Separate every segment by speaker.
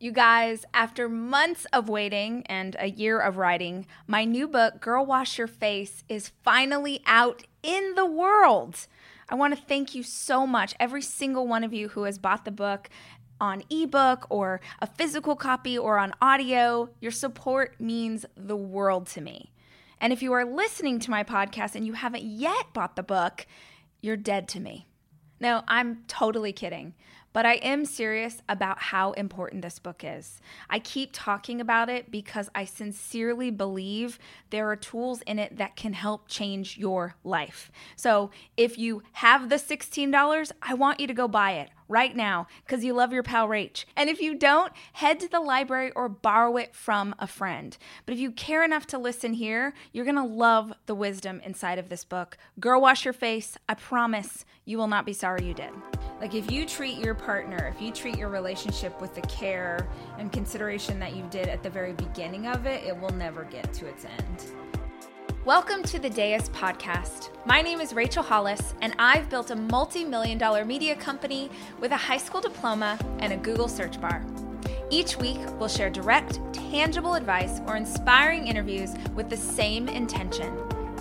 Speaker 1: You guys, after months of waiting and a year of writing, my new book, Girl Wash Your Face, is finally out in the world. I want to thank you so much, every single one of you who has bought the book on ebook or a physical copy or on audio. Your support means the world to me. And if you are listening to my podcast and you haven't yet bought the book, you're dead to me. No, I'm totally kidding. But I am serious about how important this book is. I keep talking about it because I sincerely believe there are tools in it that can help change your life. So if you have the $16, I want you to go buy it right now because you love your pal Rach. And if you don't, head to the library or borrow it from a friend. But if you care enough to listen here, you're going to love the wisdom inside of this book. Girl, wash your face. I promise you will not be sorry you did. Like, if you treat your partner, if you treat your relationship with the care and consideration that you did at the very beginning of it, it will never get to its end. Welcome to the Dais podcast. My name is Rachel Hollis, and I've built a multi million dollar media company with a high school diploma and a Google search bar. Each week, we'll share direct, tangible advice or inspiring interviews with the same intention.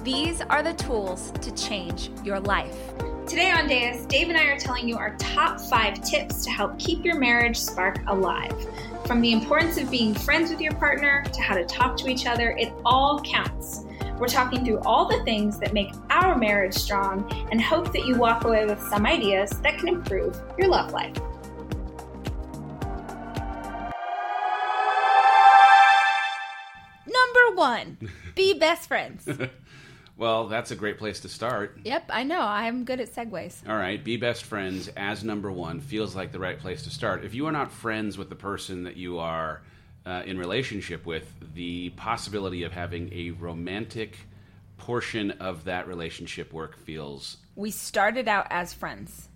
Speaker 1: These are the tools to change your life. Today on Dais, Dave and I are telling you our top five tips to help keep your marriage spark alive. From the importance of being friends with your partner to how to talk to each other, it all counts. We're talking through all the things that make our marriage strong and hope that you walk away with some ideas that can improve your love life. Number one, be best friends.
Speaker 2: Well, that's a great place to start.
Speaker 1: Yep, I know. I'm good at segues.
Speaker 2: All right, be best friends as number one feels like the right place to start. If you are not friends with the person that you are uh, in relationship with, the possibility of having a romantic portion of that relationship work feels.
Speaker 1: We started out as friends.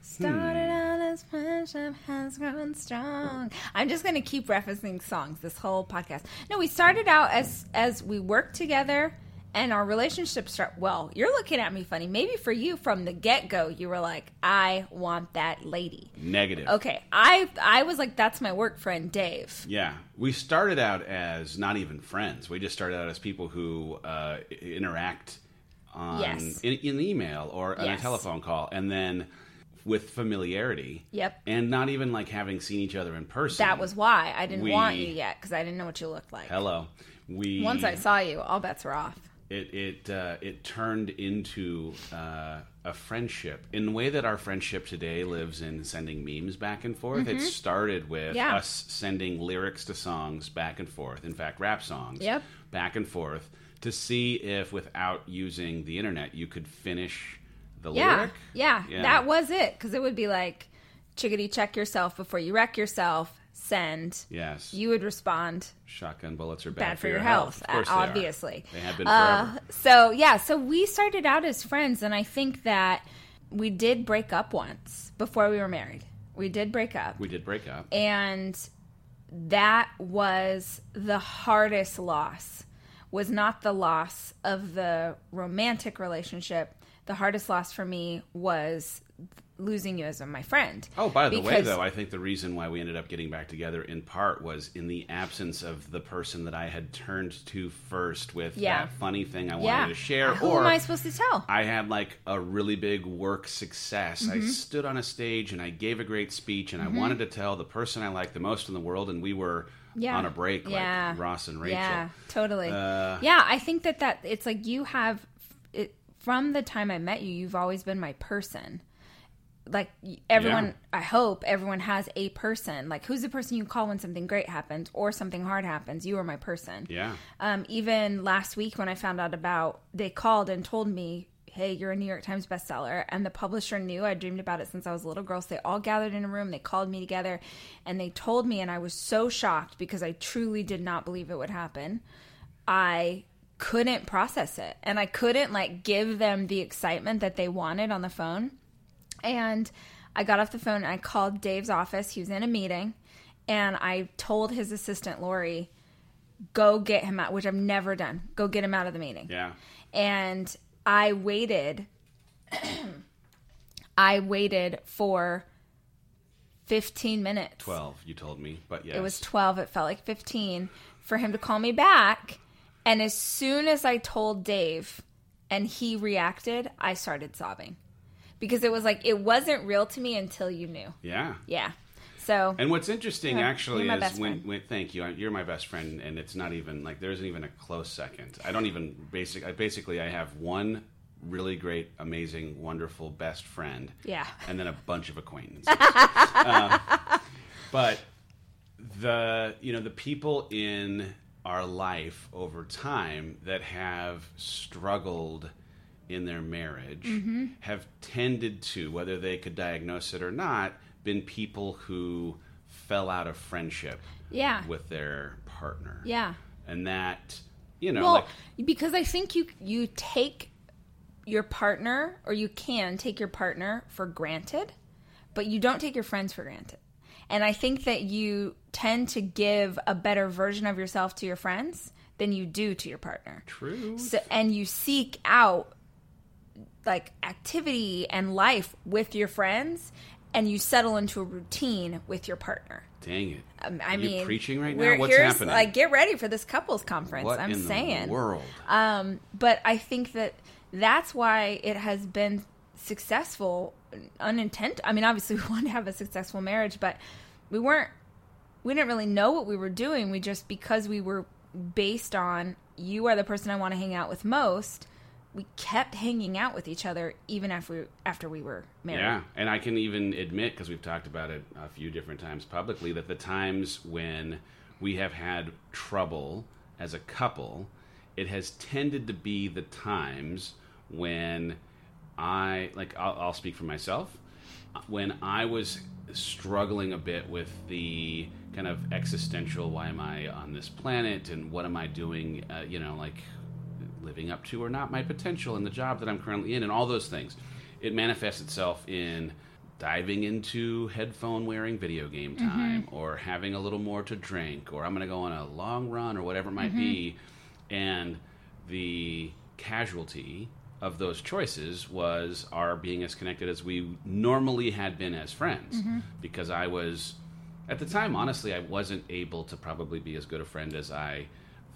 Speaker 1: Started out as friendship has grown strong. I'm just going to keep referencing songs this whole podcast. No, we started out as as we worked together and our relationship start well you're looking at me funny maybe for you from the get-go you were like i want that lady
Speaker 2: Negative.
Speaker 1: okay i i was like that's my work friend dave
Speaker 2: Yeah, we started out as not even friends. We just started out as people who uh, interact on
Speaker 1: Yes.
Speaker 2: in, in email or on
Speaker 1: Yes.
Speaker 2: a telephone call, and then with familiarity.
Speaker 1: Yep.
Speaker 2: And not even like having seen each other in person.
Speaker 1: that was why i didn't want you yet because i didn't know what you looked like
Speaker 2: hello. We
Speaker 1: once i saw you all bets were off
Speaker 2: it it uh, it turned into uh, a friendship in the way that our friendship today lives in sending memes back and forth. It started with
Speaker 1: Mm-hmm. Yeah.
Speaker 2: us sending lyrics to songs back and forth. In fact, rap songs
Speaker 1: Yep.
Speaker 2: back and forth to see if, without using the internet, you could finish the
Speaker 1: yeah
Speaker 2: lyric.
Speaker 1: yeah
Speaker 2: Yeah.
Speaker 1: that was it because it would be like chickadee check yourself before you wreck yourself send
Speaker 2: Yes,
Speaker 1: you would respond
Speaker 2: shotgun bullets are bad,
Speaker 1: bad for your health, uh,
Speaker 2: they are.
Speaker 1: obviously.
Speaker 2: they have been forever.
Speaker 1: Uh, so yeah, so we started out as friends, and I think that we did break up once before we were married. We did break up,
Speaker 2: we did break up.
Speaker 1: and that was the hardest loss. Was not the loss of the romantic relationship. The hardest loss for me was losing you as my friend.
Speaker 2: Oh, by the way, though, I think the reason why we ended up getting back together in part was in the absence of the person that I had turned to first with
Speaker 1: Yeah.
Speaker 2: that funny thing I wanted
Speaker 1: yeah,
Speaker 2: to share.
Speaker 1: Who
Speaker 2: or
Speaker 1: am I supposed to tell?
Speaker 2: I had like a really big work success.
Speaker 1: Mm-hmm.
Speaker 2: I stood on a stage and I gave a great speech and I wanted to tell the person I liked the most in the world, and we were
Speaker 1: Yeah.
Speaker 2: on a break like
Speaker 1: Yeah.
Speaker 2: Ross and Rachel.
Speaker 1: Yeah, totally.
Speaker 2: Uh,
Speaker 1: yeah, I think that that it's like you have it from the time I met you. You've always been my person. Like everyone,
Speaker 2: Yeah.
Speaker 1: I hope everyone has a person. Like who's the person you call when something great happens or something hard happens? You are my person.
Speaker 2: Yeah.
Speaker 1: Um, even last week when I found out about, they called and told me, "Hey, you're a New York Times bestseller," and the publisher knew I dreamed about it since I was a little girl. So they all gathered in a room. They called me together, and they told me, and I was so shocked because I truly did not believe it would happen. I couldn't process it, and I couldn't like give them the excitement that they wanted on the phone. And I got off the phone and I called Dave's office. He was in a meeting, and I told his assistant Lori go get him out, which I've never done. Go get him out of the meeting.
Speaker 2: Yeah.
Speaker 1: And I waited. I waited for 15 minutes.
Speaker 2: 12, you told me, but yes.
Speaker 1: It was 12. It felt like 15 for him to call me back. And as soon as I told Dave and he reacted, I started sobbing because it was like, it wasn't real to me until you knew.
Speaker 2: Yeah.
Speaker 1: Yeah. So,
Speaker 2: And what's interesting
Speaker 1: Yeah,
Speaker 2: actually is when, when thank you, you're my best friend, and it's not even like there isn't even a close second. I don't even basic. I basically I have one really great, amazing, wonderful best friend,
Speaker 1: yeah.
Speaker 2: and then a bunch of acquaintances. Um, but the you know the people in our life over time that have struggled in their marriage
Speaker 1: Mm-hmm.
Speaker 2: have tended to whether they could diagnose it or not been people who fell out of friendship
Speaker 1: Yeah.
Speaker 2: with their partner
Speaker 1: Yeah.
Speaker 2: and that you know
Speaker 1: Well,
Speaker 2: like
Speaker 1: because I think you you take your partner or you can take your partner for granted, but you don't take your friends for granted. And I think that you tend to give a better version of yourself to your friends than you do to your partner.
Speaker 2: true
Speaker 1: So, and you seek out like activity and life with your friends and you settle into a routine with your partner.
Speaker 2: dang it
Speaker 1: Um, I
Speaker 2: Are you
Speaker 1: mean,
Speaker 2: preaching right now what's happening
Speaker 1: Like, get ready for this couples conference.
Speaker 2: what
Speaker 1: I'm
Speaker 2: in
Speaker 1: saying.
Speaker 2: the world
Speaker 1: Um, but I think that that's why it has been successful, unintent. I mean, obviously, we want to have a successful marriage, but we weren't. We didn't really know what we were doing. We just because we were based on you are the person I want to hang out with most. We kept hanging out with each other even after we, after we were married.
Speaker 2: Yeah, and I can even admit because we've talked about it a few different times publicly that the times when we have had trouble as a couple, it has tended to be the times when I like I'll, I'll speak for myself when I was struggling a bit with the kind of existential why am I on this planet and what am I doing uh, you know like living up to or not my potential in the job that I'm currently in and all those things. It manifests itself in diving into headphone wearing video game mm-hmm. time or having a little more to drink or I'm going to go on a long run or whatever it might be. Mm-hmm. And the casualty of those choices was our being as connected as we normally had been as friends. Mm-hmm. Because I was at the time honestly I wasn't able to probably be as good a friend as I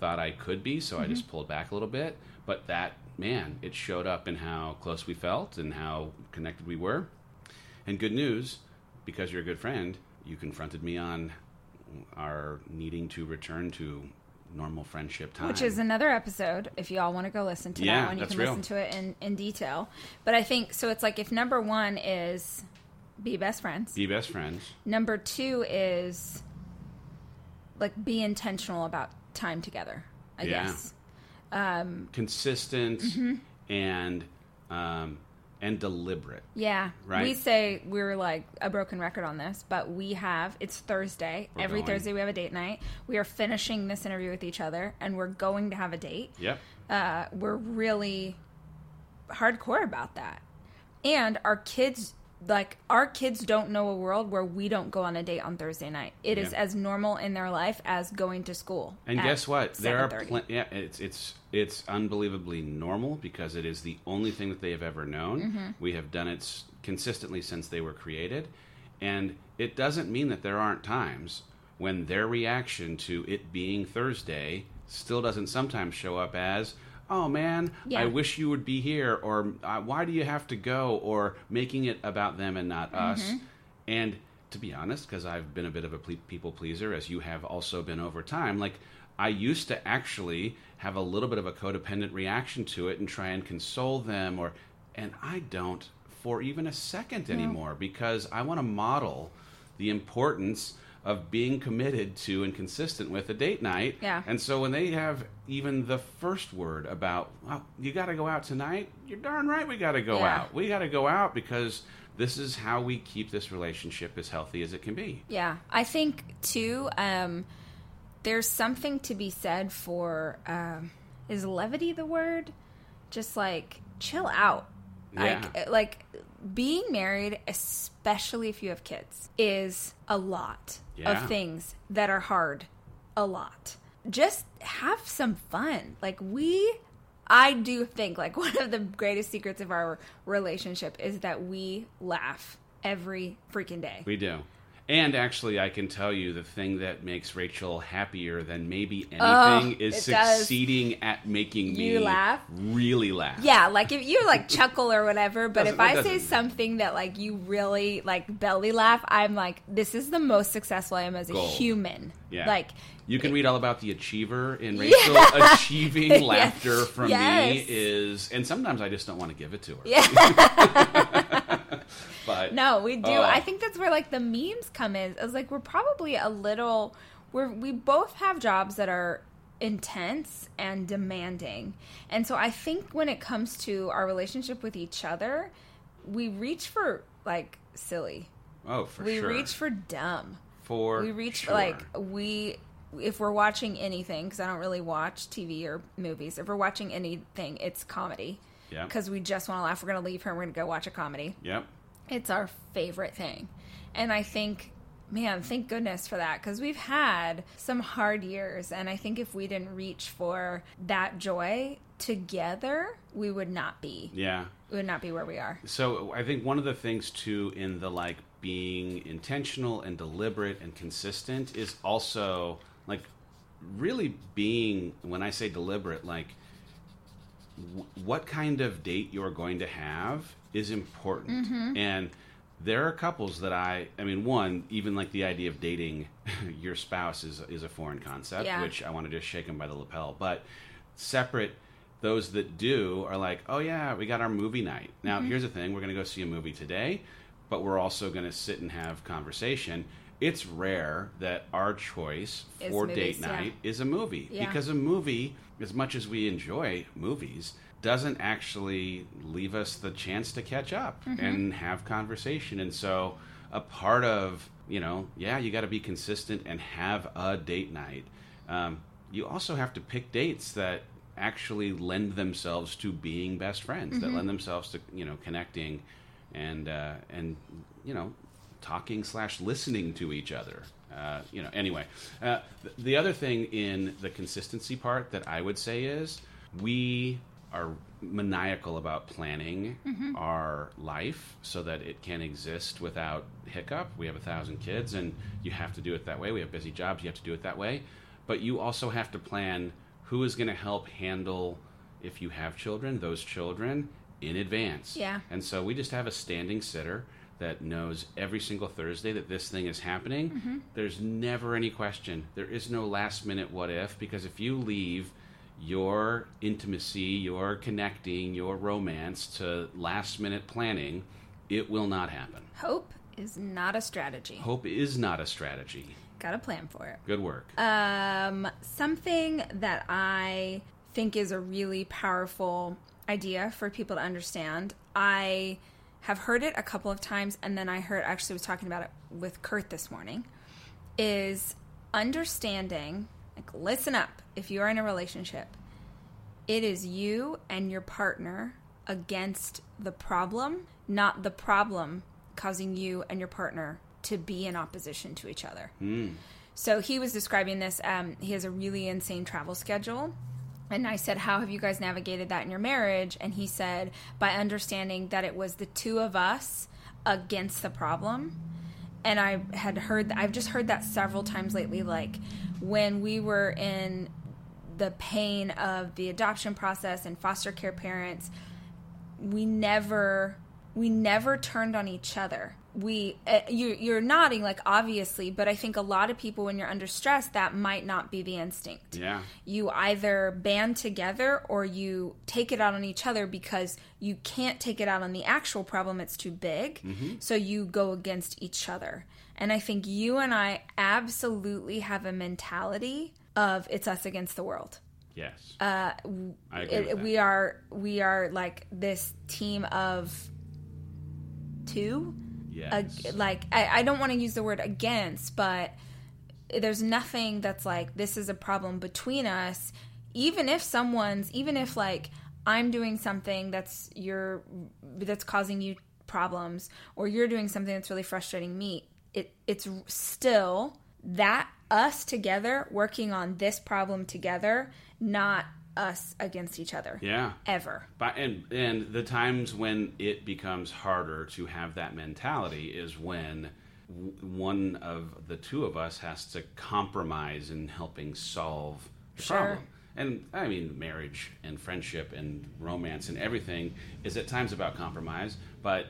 Speaker 2: thought I could be so I just mm-hmm. pulled back a little bit but that man it showed up in how close we felt and how connected we were and good news because you're a good friend you confronted me on our needing to return to normal friendship time
Speaker 1: Which is another episode. If you all want to go listen to
Speaker 2: Yeah,
Speaker 1: that one, you can
Speaker 2: real.
Speaker 1: listen to it in, in detail. But I think so. It's like if number one is be best friends,
Speaker 2: be best friends
Speaker 1: number two is like be intentional about time together. I
Speaker 2: Yeah.
Speaker 1: guess.
Speaker 2: consistent
Speaker 1: Mm-hmm.
Speaker 2: and um, and deliberate.
Speaker 1: Yeah.
Speaker 2: Right.
Speaker 1: We say we're like a broken record on this, but we have it's Thursday.
Speaker 2: We're
Speaker 1: Every
Speaker 2: going.
Speaker 1: Thursday we have a date night. We are finishing this interview with each other and we're going to have a date.
Speaker 2: Yep.
Speaker 1: uh, we're really hardcore about that. And our kids, like, our kids don't know a world where we don't go on a date on Thursday night. It is
Speaker 2: Yeah.
Speaker 1: as normal in their life as going to school.
Speaker 2: And guess what? There are
Speaker 1: 7:30.
Speaker 2: pl- yeah, it's it's it's unbelievably normal because it is the only thing that they have ever known.
Speaker 1: Mm-hmm.
Speaker 2: We have done it s- consistently since they were created, and it doesn't mean that there aren't times when their reaction to it being Thursday still doesn't sometimes show up as oh man
Speaker 1: Yeah.
Speaker 2: i wish you would be here or uh, why do you have to go or making it about them and not us
Speaker 1: Mm-hmm.
Speaker 2: and to be honest, because I've been a bit of a ple- people pleaser, as you have also been over time, like I used to actually have a little bit of a codependent reaction to it and try and console them, or and I don't for even a second anymore because I want to model the importance of being committed to and consistent with a date night.
Speaker 1: Yeah.
Speaker 2: And so when they have even the first word about, well, you got to go out tonight, you're darn right we got to go
Speaker 1: Yeah.
Speaker 2: out. We got to go out because this is how we keep this relationship as healthy as it can be.
Speaker 1: Yeah, I think too. Um, there's something to be said for um, is levity the word? Just like chill out. Like
Speaker 2: Yeah.
Speaker 1: like being married, especially if you have kids, is a lot
Speaker 2: Yeah.
Speaker 1: of things that are hard. A lot. Just have some fun. Like we I do think like one of the greatest secrets of our relationship is that we laugh every freaking day.
Speaker 2: We do. And actually, I can tell you the thing that makes Rachel happier than maybe anything
Speaker 1: Oh,
Speaker 2: is
Speaker 1: it does.
Speaker 2: succeeding at making
Speaker 1: You
Speaker 2: me
Speaker 1: laugh?
Speaker 2: really laugh.
Speaker 1: Yeah, like if you like chuckle or whatever, but
Speaker 2: Doesn't-
Speaker 1: if I say something that like you really like belly laugh, I'm like, this is the most successful I am as a
Speaker 2: Gold.
Speaker 1: human.
Speaker 2: Yeah.
Speaker 1: Like,
Speaker 2: You can read all about the achiever in Rachel. Achieving
Speaker 1: Yes.
Speaker 2: laughter from
Speaker 1: Yes.
Speaker 2: me is, and sometimes I just don't want to give it to her.
Speaker 1: yeah.
Speaker 2: But
Speaker 1: No, we do.
Speaker 2: Oh.
Speaker 1: I think that's where like the memes come in. It's like we're probably a little we're we both have jobs that are intense and demanding. And so I think when it comes to our relationship with each other, we reach for like silly.
Speaker 2: oh, for
Speaker 1: we
Speaker 2: sure.
Speaker 1: We reach for dumb.
Speaker 2: for
Speaker 1: we reach
Speaker 2: sure.
Speaker 1: like we if we're watching anything because I don't really watch TV or movies. If we're watching anything, it's comedy.
Speaker 2: Yeah.
Speaker 1: Because we just want to laugh. We're gonna leave her. and We're gonna go watch a comedy.
Speaker 2: Yep.
Speaker 1: It's our favorite thing. And I think, man, thank goodness for that because we've had some hard years. And I think if we didn't reach for that joy together, we would not be.
Speaker 2: Yeah.
Speaker 1: We would not be where we are.
Speaker 2: So I think one of the things too in the like being intentional and deliberate and consistent is also like really being when I say deliberate like w- what kind of date you're going to have is important. And there are couples that I I mean one even like the idea of dating your spouse is is a foreign concept
Speaker 1: Yeah.
Speaker 2: which I want to just shake them by the lapel but separate those that do are like oh yeah we got our movie night now
Speaker 1: Mm-hmm.
Speaker 2: here's the thing we're going to go see a movie today but we're also going to sit and have conversation it's rare that our choice for
Speaker 1: movies,
Speaker 2: date
Speaker 1: yeah.
Speaker 2: night is a movie
Speaker 1: Yeah.
Speaker 2: because a movie as much as we enjoy movies doesn't actually leave us the chance to catch up
Speaker 1: Mm-hmm.
Speaker 2: and have conversation. And so a part of you know yeah you got to be consistent and have a date night. Um, you also have to pick dates that actually lend themselves to being best friends that lend themselves to you know connecting and uh, and you know talking slash listening to each other uh, you know anyway uh, th- the other thing in the consistency part that i would say is we are maniacal about planning our life so that it can exist without hiccup. We have a thousand kids and you have to do it that way. We have busy jobs. You have to do it that way. But you also have to plan who is going to help handle if you have children those children in advance.
Speaker 1: Yeah.
Speaker 2: and so we just have a standing sitter that knows every single Thursday that this thing is happening.
Speaker 1: Mm-hmm.
Speaker 2: There's never any question. There is no last minute what if because if you leave your intimacy, your connecting, your romance to last minute planning, it will not happen.
Speaker 1: Hope is not a strategy.
Speaker 2: Hope is not a strategy.
Speaker 1: Got a plan for it.
Speaker 2: Good work.
Speaker 1: Um, something that I think is a really powerful idea for people to understand. I have heard it a couple of times, and then I heard actually was talking about it with Curt this morning. Is understanding, like, listen up. If you are in a relationship, it is you and your partner against the problem, not the problem causing you and your partner to be in opposition to each other. So he was describing this. Um, he has a really insane travel schedule. And I said, How have you guys navigated that in your marriage? And he said, By understanding that it was the two of us against the problem. And I had heard, I've just heard that several times lately. Like when we were in the pain of the adoption process and foster care parents, we never we never turned on each other we uh, you, you're nodding like obviously but i think a lot of people when you're under stress that might not be the instinct
Speaker 2: Yeah.
Speaker 1: you either band together or you take it out on each other because you can't take it out on the actual problem it's too big so you go against each other and i think you and i absolutely have a mentality of it's us against the world
Speaker 2: Yes. Uh, I agree.
Speaker 1: it, we are we are like this team of two
Speaker 2: yes.
Speaker 1: Like I, I don't want to use the word against but there's nothing that's like this is a problem between us even if someone's even if like i'm doing something that's your that's causing you problems or you're doing something that's really frustrating me it it's still that us together working on this problem together not us against each other
Speaker 2: yeah.
Speaker 1: ever
Speaker 2: But and and the times when it becomes harder to have that mentality is when w- one of the two of us has to compromise in helping solve the
Speaker 1: Sure.
Speaker 2: problem. And I mean, marriage and friendship and romance and everything is at times about compromise, but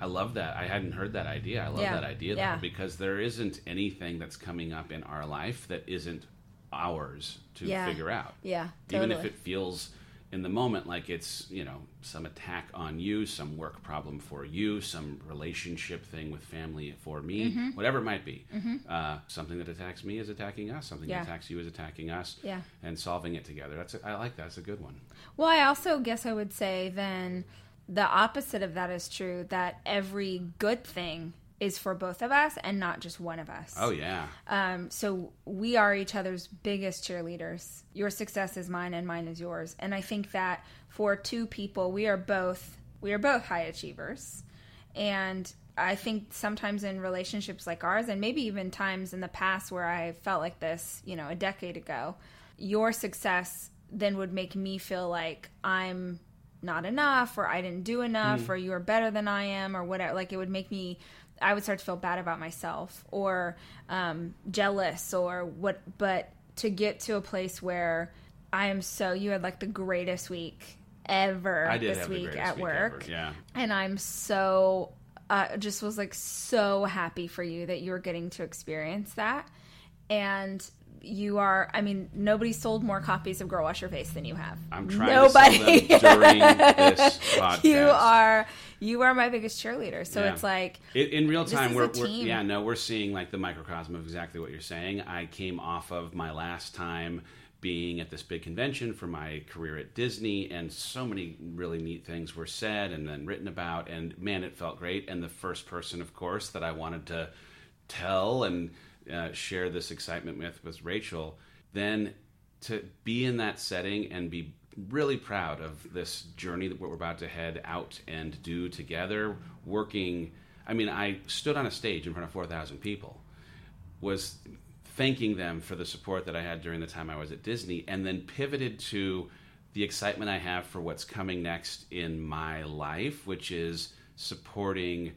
Speaker 2: I love that. I hadn't heard that idea. I love
Speaker 1: Yeah.
Speaker 2: that idea though,
Speaker 1: Yeah.
Speaker 2: because there isn't anything that's coming up in our life that isn't ours to
Speaker 1: Yeah.
Speaker 2: figure out.
Speaker 1: Yeah,
Speaker 2: Even if it feels in the moment like it's, you know, some attack on you, some work problem for you, some relationship thing with family for me,
Speaker 1: Mm-hmm.
Speaker 2: whatever it might be. Uh, something that attacks me is attacking us. Something
Speaker 1: Yeah.
Speaker 2: that attacks you is attacking us.
Speaker 1: Yeah.
Speaker 2: And solving it together. That's a, I like that. That's a good one.
Speaker 1: Well, I also guess I would say then the opposite of that is true that every good thing is for both of us and not just one of us.
Speaker 2: Oh yeah.
Speaker 1: Um, so we are each other's biggest cheerleaders. Your success is mine and mine is yours. And I think that for two people, we are both we are both high achievers. And I think sometimes in relationships like ours, and maybe even times in the past where I felt like this, you know, a decade ago, your success then would make me feel like I'm not enough or I didn't do enough or you are better than I am or whatever. Like it would make me, I would start to feel bad about myself or um, jealous or what. But to get to a place where I am so, you had like the greatest week ever this week at
Speaker 2: week
Speaker 1: work.
Speaker 2: ever. Yeah.
Speaker 1: And I'm so, uh, just was like so happy for you that you were getting to experience that. And you are, I mean, nobody sold more copies of Girl Wash Your Face than you have.
Speaker 2: I'm trying
Speaker 1: Nobody.
Speaker 2: to sell them during this podcast.
Speaker 1: you are, you are my biggest cheerleader. So
Speaker 2: Yeah.
Speaker 1: it's like,
Speaker 2: In, in real time, we're, we're yeah, no, we're seeing like the microcosm of exactly what you're saying. I came off of my last time being at this big convention for my career at Disney, and so many really neat things were said and then written about, and man, it felt great. And the first person, of course, that I wanted to tell and uh, share this excitement with with Rachel. Then to be in that setting and be really proud of this journey that we're about to head out and do together, working. I mean, I stood on a stage in front of 4,000 people, was thanking them for the support that I had during the time I was at Disney, and then pivoted to the excitement I have for what's coming next in my life, which is supporting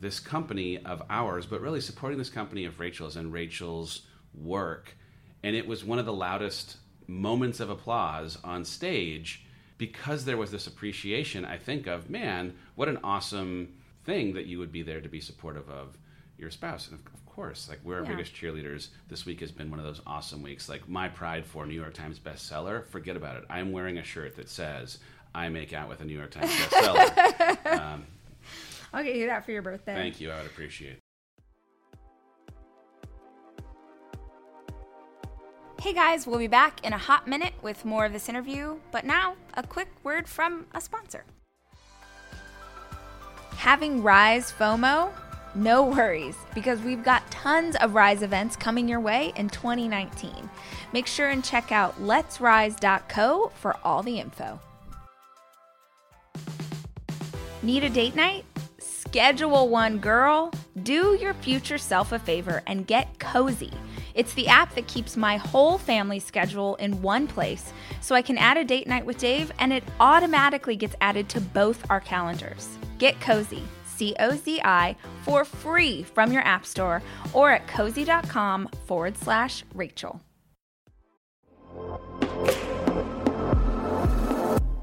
Speaker 2: this company of ours, but really supporting this company of Rachel's and Rachel's work. And it was one of the loudest moments of applause on stage because there was this appreciation, I think, of man, what an awesome thing that you would be there to be supportive of your spouse. And of, course, like we're our
Speaker 1: Yeah.
Speaker 2: biggest cheerleaders. This week has been one of those awesome weeks. Like my pride for New York Times bestseller, forget about it. I'm wearing a shirt that says, I make out with a New York Times bestseller. um,
Speaker 1: I'll get you that for your birthday.
Speaker 2: Thank you. I would appreciate it.
Speaker 1: Hey guys, we'll be back in a hot minute with more of this interview, but now a quick word from a sponsor. Having Rise FOMO? No worries, because we've got tons of Rise events coming your way in 2019. Make sure and check out letsrise.co for all the info. Need a date night? Schedule one, girl. Do your future self a favor and get Cozi. It's the app that keeps my whole family schedule in one place so I can add a date night with Dave and it automatically gets added to both our calendars. Get Cozi, C O Z I, for free from your app store or at cozi.com forward slash Rachel.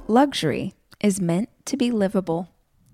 Speaker 1: Luxury is meant to be livable.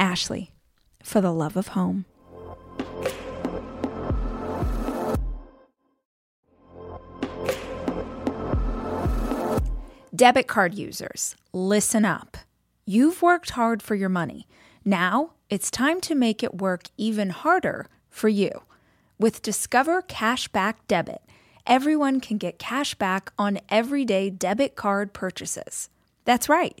Speaker 1: Ashley, for the love of home. Debit card users, listen up. You've worked hard for your money. Now it's time to make it work even harder for you. With Discover Cashback Debit, everyone can get cash back on everyday debit card purchases. That's right,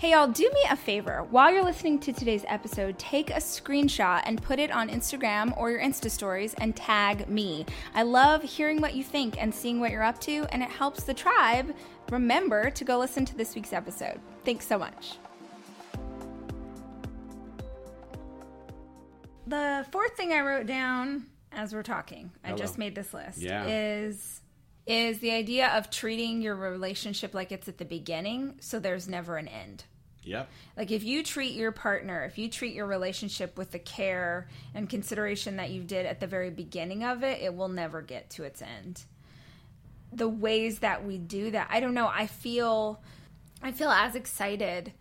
Speaker 1: Hey, y'all, do me a favor. While you're listening to today's episode, take a screenshot and put it on Instagram or your Insta stories and tag me. I love hearing what you think and seeing what you're up to, and it helps the tribe remember to go listen to this week's episode. Thanks so much. The fourth thing I wrote down as we're talking, I just made this list,
Speaker 2: Yeah.
Speaker 1: is is the idea of treating your relationship like it's at the beginning so there's never an end.
Speaker 2: Yep.
Speaker 1: Like if you treat your partner, if you treat your relationship with the care and consideration that you did at the very beginning of it, it will never get to its end. The ways that we do that, I don't know, I feel I feel as excited.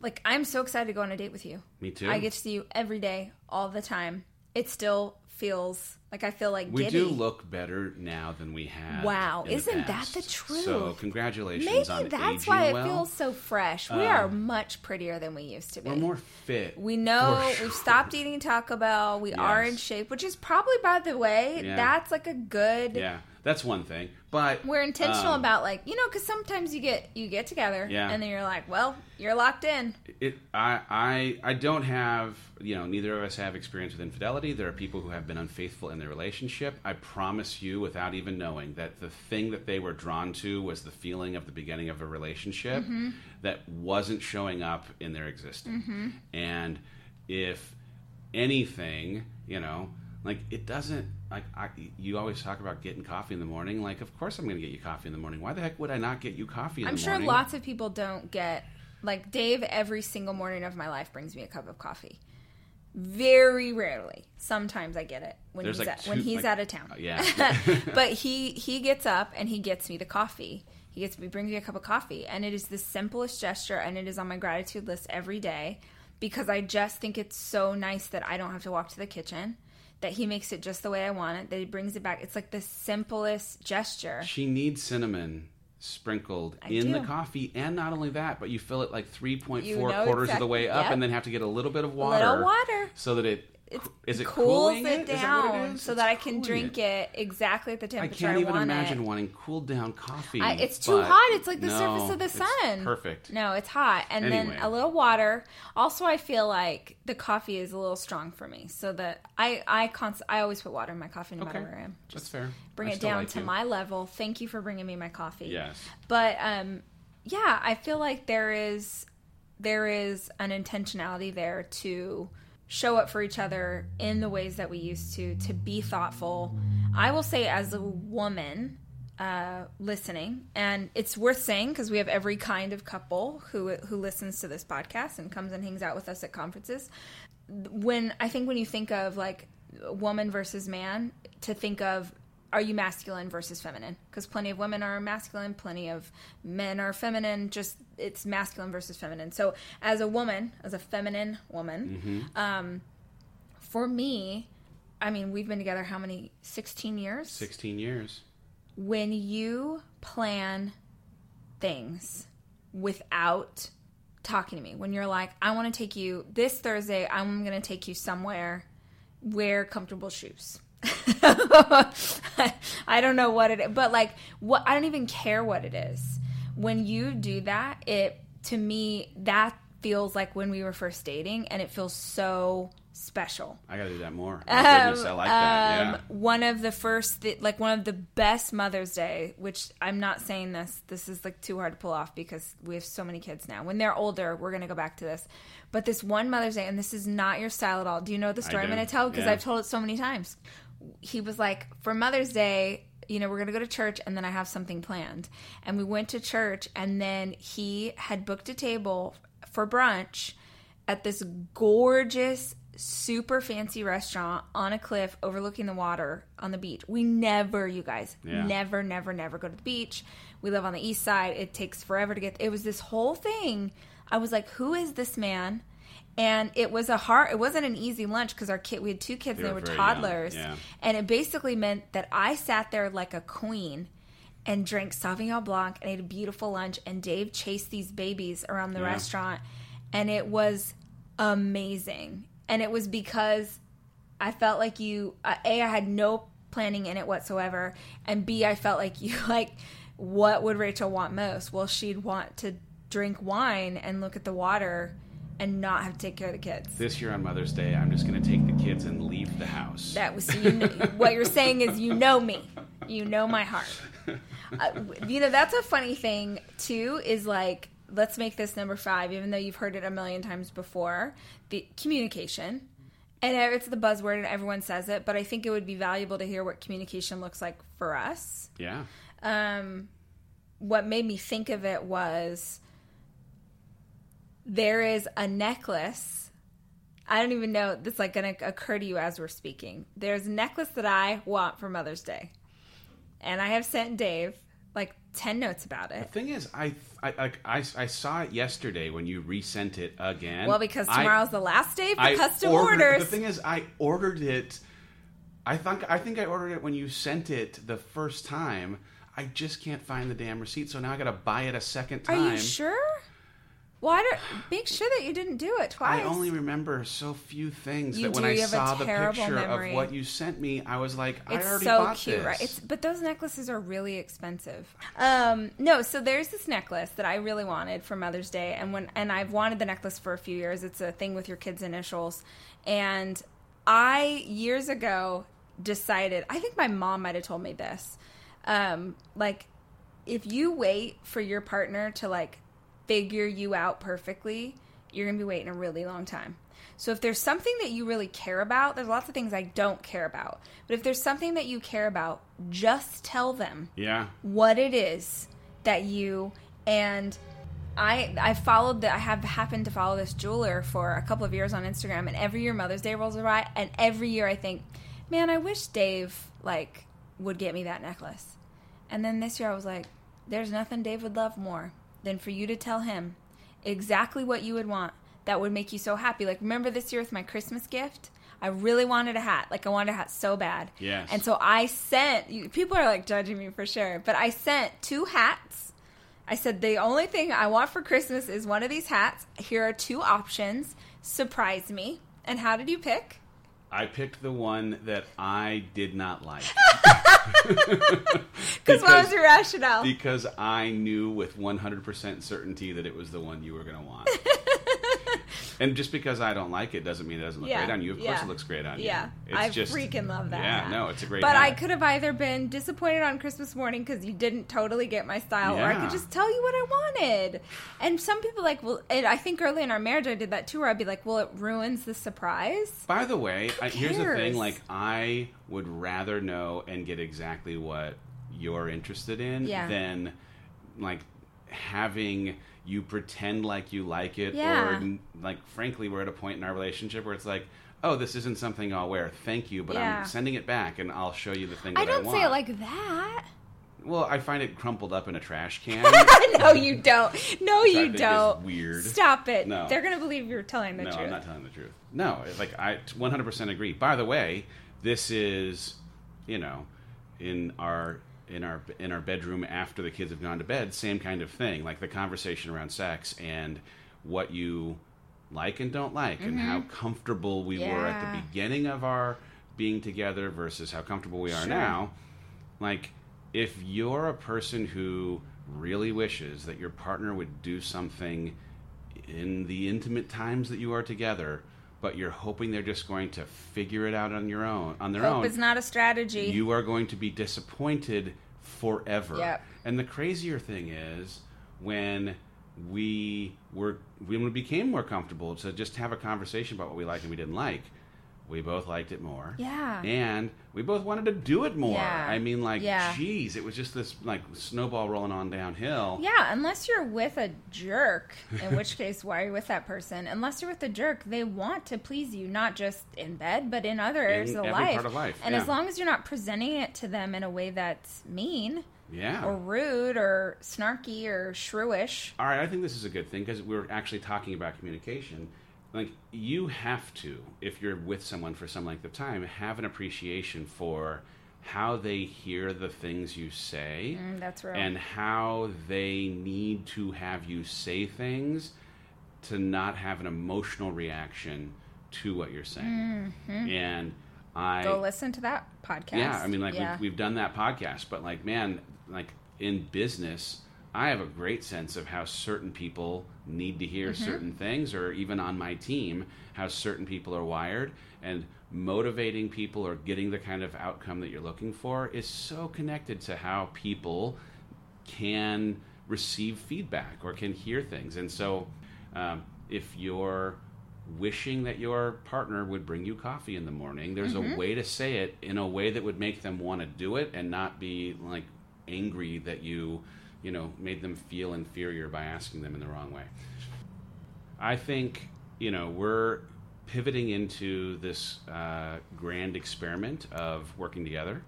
Speaker 1: Like I'm so excited to go on a date with you.
Speaker 2: Me too.
Speaker 1: I get to see you every day, all the time. It still feels like I feel like
Speaker 2: We
Speaker 1: giddy.
Speaker 2: do look better now than we had.
Speaker 1: Wow, isn't that
Speaker 2: past.
Speaker 1: the truth?
Speaker 2: So congratulations
Speaker 1: Maybe that's why it
Speaker 2: well.
Speaker 1: feels so fresh. We are um, much prettier than we used to be.
Speaker 2: We're more fit.
Speaker 1: We know
Speaker 2: sure.
Speaker 1: we've stopped eating Taco Bell. We are in shape, which is probably, by the way,
Speaker 2: Yeah.
Speaker 1: that's like a good.
Speaker 2: Yeah, that's one thing. But
Speaker 1: We're intentional
Speaker 2: um,
Speaker 1: about like you know because sometimes you get you get together
Speaker 2: Yeah.
Speaker 1: and then you're like, well, you're locked in.
Speaker 2: it. I I I don't have you know neither of us have experience with infidelity. There are people who have been unfaithful in their relationship. I promise you, without even knowing, that the thing that they were drawn to was the feeling of the beginning of a relationship
Speaker 1: Mm-hmm.
Speaker 2: that wasn't showing up in their existence. And if anything, you know, like it doesn't like I, you always talk about getting coffee in the morning. Like, of course I'm going to get you coffee in the morning. Why the heck would I not get you coffee in
Speaker 1: I'm sure
Speaker 2: morning?
Speaker 1: lots of people don't get like Dave. Every single morning of my life brings me a cup of coffee. Very rarely. Sometimes I get it when
Speaker 2: There's
Speaker 1: he's
Speaker 2: like
Speaker 1: at, when he's
Speaker 2: like-
Speaker 1: out of town.
Speaker 2: yeah.
Speaker 1: but he he gets up and he gets me the coffee. He gets me brings me a cup of coffee, and it is the simplest gesture, and it is on my gratitude list every day because I just think it's so nice that I don't have to walk to the kitchen. That he makes it just the way I want it. That he brings it back. It's like the simplest gesture.
Speaker 2: She needs cinnamon sprinkled
Speaker 1: I
Speaker 2: in the coffee, and not only that, but you fill it like three point four point You
Speaker 1: know
Speaker 2: quarters of the way up,
Speaker 1: yep.
Speaker 2: and then have to get a little bit of
Speaker 1: A
Speaker 2: water,
Speaker 1: little water.
Speaker 2: so that it
Speaker 1: It
Speaker 2: is it
Speaker 1: cools
Speaker 2: it,
Speaker 1: it
Speaker 2: Is that what
Speaker 1: down
Speaker 2: it
Speaker 1: so
Speaker 2: It's
Speaker 1: that I can drink it. exactly at the temperature I
Speaker 2: can't even imagine
Speaker 1: it.
Speaker 2: wanting cooled down coffee.
Speaker 1: I, it's too hot. It's like the
Speaker 2: no,
Speaker 1: surface of the
Speaker 2: it's
Speaker 1: sun.
Speaker 2: Perfect.
Speaker 1: No, it's hot. And
Speaker 2: Anyway.
Speaker 1: then a little water. Also, I feel like the coffee is a little strong for me. So that I I const- I always put water in my coffee no
Speaker 2: Okay,
Speaker 1: matter where I am.
Speaker 2: that's fair.
Speaker 1: Bring
Speaker 2: I
Speaker 1: it down
Speaker 2: like
Speaker 1: to
Speaker 2: you.
Speaker 1: my level. Thank you for bringing me my coffee.
Speaker 2: Yes.
Speaker 1: But um yeah, I feel like there is there is an intentionality there to show up for each other in the ways that we used to to be thoughtful. I will say as a woman uh, listening, and it's worth saying because we have every kind of couple who who listens to this podcast and comes and hangs out with us at conferences. When I think when you think of like woman versus man, to think of are you masculine versus feminine? Because plenty of women are masculine, plenty of men are feminine. Just it's masculine versus feminine. So as a woman, as a feminine woman, um, for me, I mean, we've been together how many? Sixteen years.
Speaker 2: Sixteen years.
Speaker 1: When you plan things without talking to me, when you're like, I want to take you this Thursday, I'm going to take you somewhere. Wear comfortable shoes. I don't know what it is, but like what I don't even care what it is. When you do that, it to me that feels like when we were first dating and it feels so special.
Speaker 2: I gotta do that more. My goodness, I like that.
Speaker 1: Um,
Speaker 2: Yeah.
Speaker 1: One of the first, th- like one of the best Mother's Day, which I'm not saying this, this is like too hard to pull off because we have so many kids now. When they're older, we're going to go back to this. But this one Mother's Day, and this is not your style at all. Do you know the story I'm going to tell? Because
Speaker 2: Yeah.
Speaker 1: I've told it so many times. He was like, for Mother's Day, you know, we're going to go to church and then I have something planned. And we went to church, and then he had booked a table for brunch at this gorgeous, super fancy restaurant on a cliff overlooking the water on the beach. We never, you guys,
Speaker 2: Yeah.
Speaker 1: never, never, never go to the beach. We live on the east side. It takes forever to get. It was this whole thing. I was like, who is this man? And it was a hard. It wasn't an easy lunch because our kid. We had two kids.
Speaker 2: They
Speaker 1: and they
Speaker 2: were
Speaker 1: were toddlers,
Speaker 2: yeah.
Speaker 1: and it basically meant that I sat there like a queen and drank Sauvignon Blanc and ate a beautiful lunch. And Dave chased these babies around the
Speaker 2: Yeah.
Speaker 1: restaurant, and it was amazing. And it was because I felt like you. A, I had no planning in it whatsoever, and B, I felt like you like. What would Rachel want most? Well, she'd want to drink wine and look at the water, and not have to take care of the kids.
Speaker 2: This year on Mother's Day, I'm just going to take the kids and leave the house.
Speaker 1: That was you know, what you're saying is you know me, you know my heart. Uh, you know that's a funny thing too. Is like let's make this number five, even though you've heard it a million times before. The communication, and it's the buzzword, and everyone says it. But I think it would be valuable to hear what communication looks like for us.
Speaker 2: yeah.
Speaker 1: Um, what made me think of it was there is a necklace. I don't even know this like going to occur to you as we're speaking. There's a necklace that I want for Mother's Day, and I have sent Dave like ten notes about it.
Speaker 2: The thing is, I, I, I, I, I saw it yesterday when you resent it again.
Speaker 1: Well, because
Speaker 2: I-
Speaker 1: tomorrow's the last day for
Speaker 2: I
Speaker 1: custom
Speaker 2: ordered-
Speaker 1: orders.
Speaker 2: The thing is, I ordered it. I think I think I ordered it when you sent it the first time. I just can't find the damn receipt, so now I got to buy it a second time.
Speaker 1: Are you sure? Well, I don't, make sure that you didn't do it twice.
Speaker 2: I only remember so few things
Speaker 1: You
Speaker 2: that when
Speaker 1: do,
Speaker 2: I
Speaker 1: you have a
Speaker 2: saw the picture
Speaker 1: memory.
Speaker 2: of what you sent me, I was like, I
Speaker 1: It's
Speaker 2: already
Speaker 1: so
Speaker 2: bought
Speaker 1: cute,
Speaker 2: this.
Speaker 1: right? It's but those necklaces are really expensive. Um, no, so there's this necklace that I really wanted for Mother's Day, and when and I've wanted the necklace for a few years. It's a thing with your kids' initials, and I years ago decided. I think my mom might have told me this. Um, like, if you wait for your partner to like figure you out perfectly, you're gonna be waiting a really long time. So if there's something that you really care about, there's lots of things I don't care about. But if there's something that you care about, just tell them
Speaker 2: yeah,
Speaker 1: what it is that you and I I followed that I have happened to follow this jeweler for a couple of years on Instagram and every year Mother's Day rolls around and every year I think, man, I wish Dave like would get me that necklace. And then this year I was like, there's nothing Dave would love more than for you to tell him exactly what you would want that would make you so happy. Like remember this year with my Christmas gift? I really wanted a hat. Like I wanted a hat so bad.
Speaker 2: Yes.
Speaker 1: And so I sent people are like judging me for sure, but I sent two hats. I said the only thing I want for Christmas is one of these hats. Here are two options. Surprise me. And how did you pick?
Speaker 2: I picked the one that I did not like.
Speaker 1: Because what was your rationale?
Speaker 2: because I knew with 100% certainty that it was the one you were going to want. and just because I don't like it doesn't mean it doesn't look
Speaker 1: Yeah,
Speaker 2: great on you. Of course
Speaker 1: yeah.
Speaker 2: it looks great on
Speaker 1: Yeah,
Speaker 2: you.
Speaker 1: Yeah, I
Speaker 2: It's just,
Speaker 1: freaking love that.
Speaker 2: Yeah,
Speaker 1: hat.
Speaker 2: no, it's a great
Speaker 1: But I could have either been disappointed on Christmas morning because you didn't totally get my style, or I could just tell you what I wanted. And some people like, well, I think early in our marriage I did that too, where I'd be like, well, it ruins the surprise.
Speaker 2: By the way, I, here's the thing: like, I would rather know and get exactly what you're interested in than like having you pretend like you like it,
Speaker 1: Yeah.
Speaker 2: or like, frankly, we're at a point in our relationship where it's like. Oh, this isn't something I'll wear. Thank you, but
Speaker 1: Yeah.
Speaker 2: I'm sending it back, and I'll show you the thing.
Speaker 1: I
Speaker 2: that
Speaker 1: don't
Speaker 2: I
Speaker 1: say it like that.
Speaker 2: Well, I find it crumpled up in a trash can.
Speaker 1: no, you don't. No, you don't.
Speaker 2: weird.
Speaker 1: Stop it.
Speaker 2: No.
Speaker 1: They're gonna believe you're telling the
Speaker 2: no,
Speaker 1: truth.
Speaker 2: No, I'm not telling the truth. No, like I 100% agree. By the way, this is, you know, in our in our in our bedroom after the kids have gone to bed, same kind of thing. Like the conversation around sex and what you like and don't like, and how comfortable we were at the
Speaker 1: Mm-hmm.
Speaker 2: Beginning of our being together versus how comfortable we are
Speaker 1: Sure.
Speaker 2: now. Like, if you're a person who really wishes that your partner would do something in the intimate times that you are together, but you're hoping they're just going to figure it out on your own, on their
Speaker 1: Hope
Speaker 2: own,
Speaker 1: is not a strategy.
Speaker 2: you are going to be disappointed forever.
Speaker 1: Yep.
Speaker 2: And the crazier thing is when we were when we became more comfortable to just have a conversation about what we liked and we didn't like, we both liked it more.
Speaker 1: Yeah.
Speaker 2: And we both wanted to do it more.
Speaker 1: Yeah.
Speaker 2: I mean like
Speaker 1: Yeah.
Speaker 2: geez, it was just this like snowball rolling on downhill.
Speaker 1: Yeah, unless you're with a jerk, in which case, why are you with that person? Unless you're with a jerk, they want to please you, not just in bed, but in other areas of life.
Speaker 2: part of life,
Speaker 1: And
Speaker 2: yeah.
Speaker 1: as long as you're not presenting it to them in a way that's mean
Speaker 2: Yeah.
Speaker 1: or rude or snarky or shrewish.
Speaker 2: All right, I think this is a good thing because we're actually talking about communication. Like you have to if you're with someone for some length of time have an appreciation for how they hear the things you say
Speaker 1: Mm, that's right.
Speaker 2: and how they need to have you say things to not have an emotional reaction to what you're saying and i
Speaker 1: Mm-hmm. Go listen to that podcast.
Speaker 2: yeah, I mean, like
Speaker 1: Yeah.
Speaker 2: we've, we've done that podcast, but like, man, like in business, I have a great sense of how certain people need to hear
Speaker 1: Mm-hmm.
Speaker 2: certain things, or even on my team, how certain people are wired, and motivating people or getting the kind of outcome that you're looking for is so connected to how people can receive feedback or can hear things. And so, um, if you're wishing that your partner would bring you coffee in the morning, there's
Speaker 1: Mm-hmm.
Speaker 2: a way to say it in a way that would make them want to do it and not be like angry that you, you know, made them feel inferior by asking them in the wrong way. I think, you know, we're pivoting into this uh, grand experiment of working together.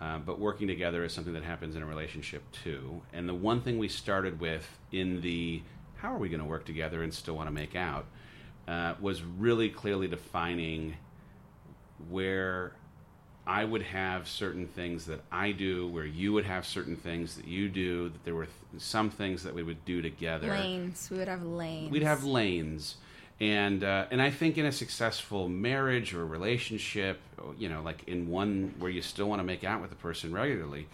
Speaker 2: Uh, but working together is something that happens in a relationship too. And the one thing we started with in the how are we going to work together and still want to make out uh, was really clearly defining where I would have certain things that I do, where you would have certain things that you do, that there were th- some things that we would do together
Speaker 1: lanes. We would have lanes.
Speaker 2: we'd have lanes and uh, and I think in a successful marriage or relationship, you know, like in one where you still want to make out with the person regularly,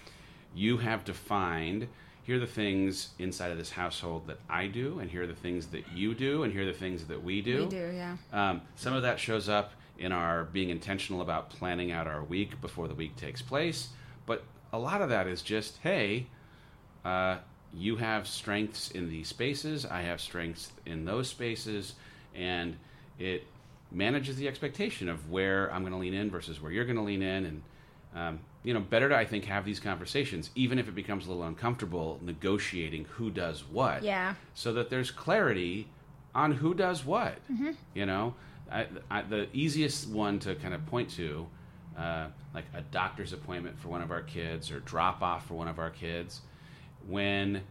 Speaker 2: you have defined here are the things inside of this household that I do, and here are the things that you do, and here are the things that we do.
Speaker 1: We do, yeah.
Speaker 2: Um, some of that shows up in our being intentional about planning out our week before the week takes place, but a lot of that is just, hey, uh, you have strengths in these spaces, I have strengths in those spaces, and it manages the expectation of where I'm going to lean in versus where you're going to lean in, and um, you know, better to I think have these conversations, even if it becomes a little uncomfortable negotiating who does what
Speaker 1: Yeah.
Speaker 2: so that there's clarity on who does what.
Speaker 1: Mm-hmm.
Speaker 2: You know, I, I, the easiest one to kind of point to, uh, like a doctor's appointment for one of our kids or drop off for one of our kids, when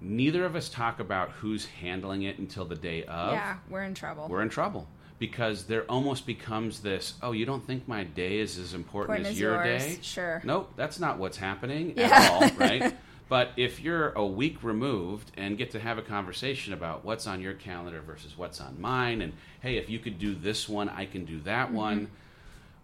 Speaker 2: neither of us talk about who's handling it until the day of,
Speaker 1: yeah, we're in trouble.
Speaker 2: we're in trouble. Because there almost becomes this, oh, you don't think my day is as important,
Speaker 1: Important
Speaker 2: as,
Speaker 1: as
Speaker 2: your
Speaker 1: yours.
Speaker 2: day?
Speaker 1: Sure.
Speaker 2: Nope, that's not what's happening
Speaker 1: Yeah.
Speaker 2: at all, right? But if you're a week removed and get to have a conversation about what's on your calendar versus what's on mine, and hey, if you could do this one, I can do that one,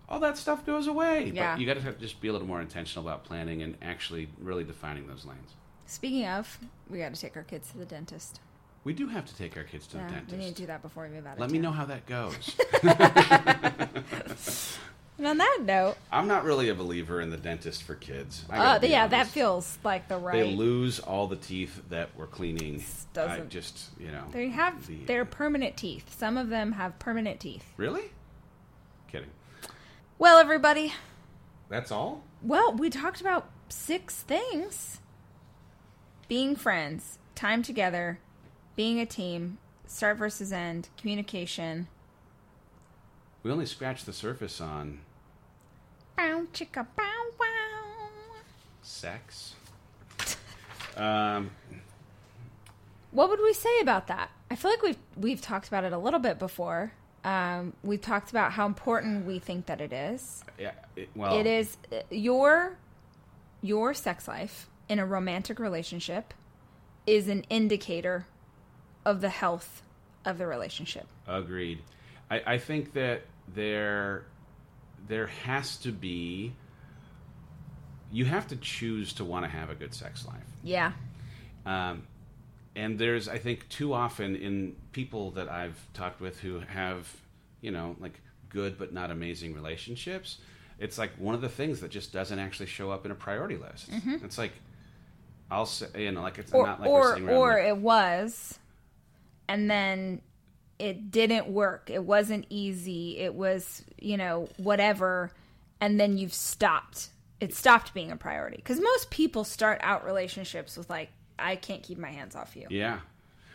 Speaker 2: all that stuff goes away.
Speaker 1: Mm-hmm. Yeah.
Speaker 2: But you got to just be a little more intentional about planning and actually really defining those lanes.
Speaker 1: Speaking of, we got to take our kids to the dentist.
Speaker 2: We do have to take our kids to
Speaker 1: yeah,
Speaker 2: the dentist.
Speaker 1: we need to do that before we move out. of
Speaker 2: Let me know how that goes.
Speaker 1: And on that note,
Speaker 2: I'm not really a believer in the dentist for kids. I
Speaker 1: uh, yeah, that feels like the right.
Speaker 2: They lose all the teeth that we're cleaning.
Speaker 1: Doesn't-
Speaker 2: just, you know.
Speaker 1: They have
Speaker 2: the-
Speaker 1: their permanent teeth. Some of them have permanent teeth.
Speaker 2: Really? Kidding.
Speaker 1: Well, everybody,
Speaker 2: That's all?
Speaker 1: well, we talked about six things being friends, time together, being a team, start versus end, communication.
Speaker 2: We only scratched the surface on
Speaker 1: Bow, chicka, bow, wow.
Speaker 2: sex. Um,
Speaker 1: What would we say about that? I feel like we've we've talked about it a little bit before. Um, we've talked about how important we think that it is.
Speaker 2: yeah, it, well,
Speaker 1: It is uh, your your sex life in a romantic relationship is an indicator of the health of the relationship.
Speaker 2: Agreed. I, I think that there there has to be you have to choose to want to have a good sex life.
Speaker 1: Yeah.
Speaker 2: Um, and there's, I think, too often in people that I've talked with who have, you know, like good but not amazing relationships, it's like one of the things that just doesn't actually show up in a priority list. It's like, I'll say, you know, like it's
Speaker 1: Or
Speaker 2: not like
Speaker 1: or or
Speaker 2: like-
Speaker 1: it was and then it didn't work. It wasn't easy. It was, you know, whatever and then you've stopped. It stopped being a priority cuz most people start out relationships with like I can't keep my hands off you.
Speaker 2: Yeah.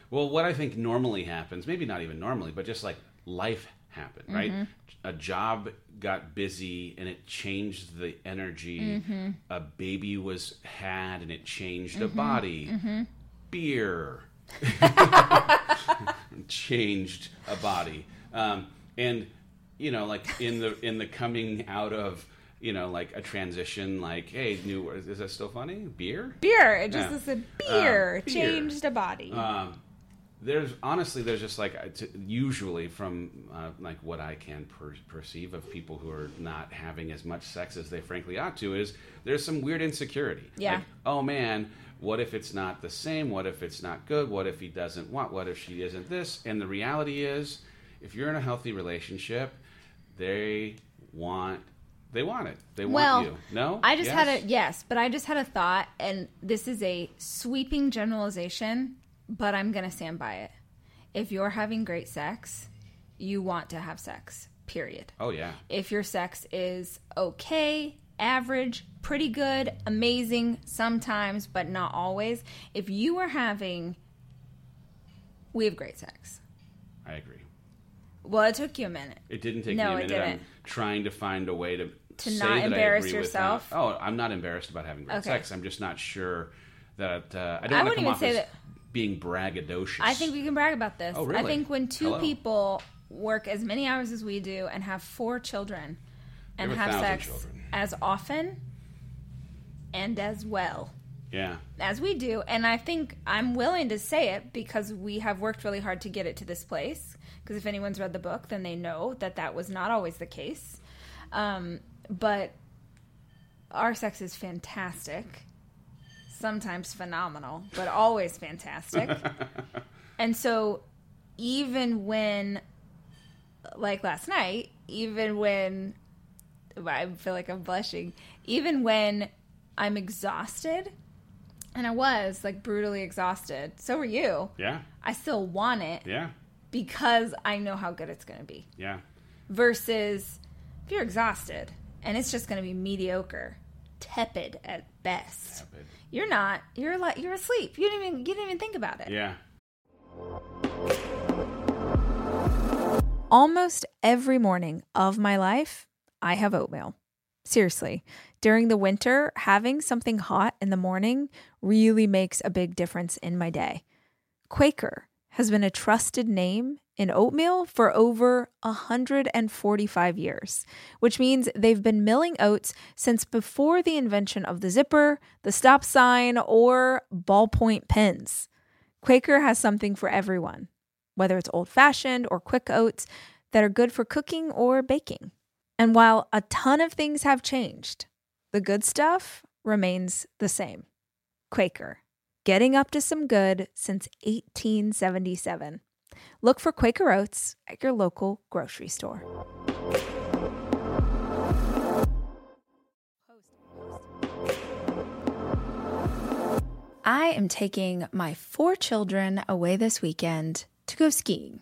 Speaker 2: Well, what I think normally happens, maybe not even normally, but just like life happened, right?
Speaker 1: Mm-hmm.
Speaker 2: A job got busy and it changed the energy.
Speaker 1: Mm-hmm.
Speaker 2: A baby was had and it changed
Speaker 1: Mm-hmm.
Speaker 2: a body. Beer changed a body. Um, and you know, like in the in the coming out of you know, like a transition, like, hey, new, is that still funny? Beer?
Speaker 1: Beer. It just
Speaker 2: Yeah.
Speaker 1: is a beer.
Speaker 2: Um, beer.
Speaker 1: Changed a body.
Speaker 2: Um, there's honestly, there's just like, uh, usually from uh, like what I can per- perceive of people who are not having as much sex as they frankly ought to, is there's some weird insecurity.
Speaker 1: Yeah.
Speaker 2: Like, oh man, what if it's not the same? What if it's not good? What if he doesn't want? What if she isn't this? And the reality is, if you're in a healthy relationship, they want they want it. They want
Speaker 1: well,
Speaker 2: you. No,
Speaker 1: I just had a
Speaker 2: Yes?
Speaker 1: yes, but I just had a thought, and this is a sweeping generalization, but I'm gonna stand by it. If you're having great sex, you want to have sex. Period.
Speaker 2: Oh yeah.
Speaker 1: If your sex is okay, average, pretty good, amazing, sometimes, but not always. If you are having, we have great sex.
Speaker 2: I agree.
Speaker 1: Well, it took you a minute.
Speaker 2: It didn't take
Speaker 1: No,
Speaker 2: me a
Speaker 1: it
Speaker 2: minute. I'm
Speaker 1: didn't.
Speaker 2: trying to find a way to
Speaker 1: To
Speaker 2: say
Speaker 1: not embarrass yourself?
Speaker 2: Oh, I'm not embarrassed about having great
Speaker 1: Okay.
Speaker 2: sex. I'm just not sure that uh, I don't
Speaker 1: I
Speaker 2: want to come
Speaker 1: even
Speaker 2: off
Speaker 1: say
Speaker 2: as
Speaker 1: that-
Speaker 2: being braggadocious.
Speaker 1: I think we can brag about this.
Speaker 2: Oh, really?
Speaker 1: I think when two
Speaker 2: Hello.
Speaker 1: people work as many hours as we do and have four children and
Speaker 2: have
Speaker 1: have sex
Speaker 2: children.
Speaker 1: as often and as well
Speaker 2: Yeah.
Speaker 1: as we do, and I think I'm willing to say it because we have worked really hard to get it to this place. Because if anyone's read the book, then they know that that was not always the case. Um, but our sex is fantastic, sometimes phenomenal, but always fantastic. and so, even when, like last night, even when I feel like I'm blushing, even when I'm exhausted, and I was like brutally exhausted, so were you.
Speaker 2: Yeah.
Speaker 1: I still want it
Speaker 2: Yeah.
Speaker 1: because I know how good it's going to be.
Speaker 2: Yeah.
Speaker 1: Versus if you're exhausted and it's just going to be mediocre, tepid at best.
Speaker 2: Tepid.
Speaker 1: You're not. You're like you're asleep. You didn't even you didn't even think about it.
Speaker 2: Yeah.
Speaker 1: Almost every morning of my life, I have oatmeal. Seriously, during the winter, having something hot in the morning really makes a big difference in my day. Quaker has been a trusted name in oatmeal for over 145 years, which means they've been milling oats since before the invention of the zipper, the stop sign, or ballpoint pens. Quaker has something for everyone, whether it's old fashioned or quick oats that are good for cooking or baking. And while a ton of things have changed, the good stuff remains the same. Quaker, getting up to some good since 1877. Look for Quaker Oats at your local grocery store. I am taking my four children away this weekend to go skiing.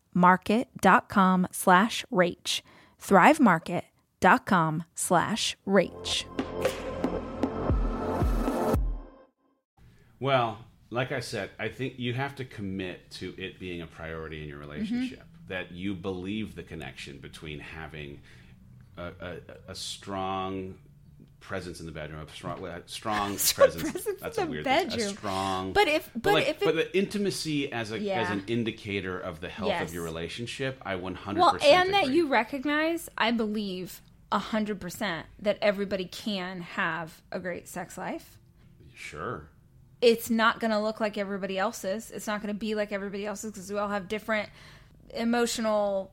Speaker 1: market.com slash rach. thrivemarket.com slash rach.
Speaker 2: Well, like I said, I think you have to commit to it being a priority in your relationship. Mm-hmm. That you believe the connection between having a, a, a strong presence in the bedroom, a strong, a strong presence.
Speaker 1: presence.
Speaker 2: That's
Speaker 1: a
Speaker 2: weird
Speaker 1: bedroom.
Speaker 2: thing. A strong,
Speaker 1: but if but,
Speaker 2: but like,
Speaker 1: if it,
Speaker 2: but the intimacy as a
Speaker 1: yeah.
Speaker 2: as an indicator of the health
Speaker 1: yes.
Speaker 2: of your relationship, I one hundred
Speaker 1: well, and
Speaker 2: agree.
Speaker 1: that you recognize, I believe hundred percent that everybody can have a great sex life.
Speaker 2: Sure.
Speaker 1: It's not going to look like everybody else's. It's not going to be like everybody else's because we all have different emotional,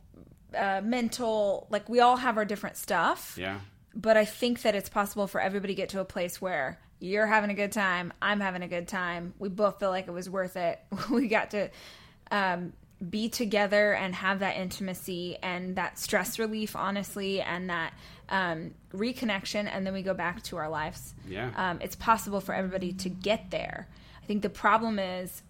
Speaker 1: uh, mental. Like we all have our different stuff.
Speaker 2: Yeah
Speaker 1: but I think that it's possible for everybody to get to a place where you're having a good time, I'm having a good time. We both feel like it was worth it. We got to um, be together and have that intimacy and that stress relief, honestly, and that um, reconnection, and then we go back to our lives.
Speaker 2: Yeah,
Speaker 1: um, it's possible for everybody to get there. I think the problem is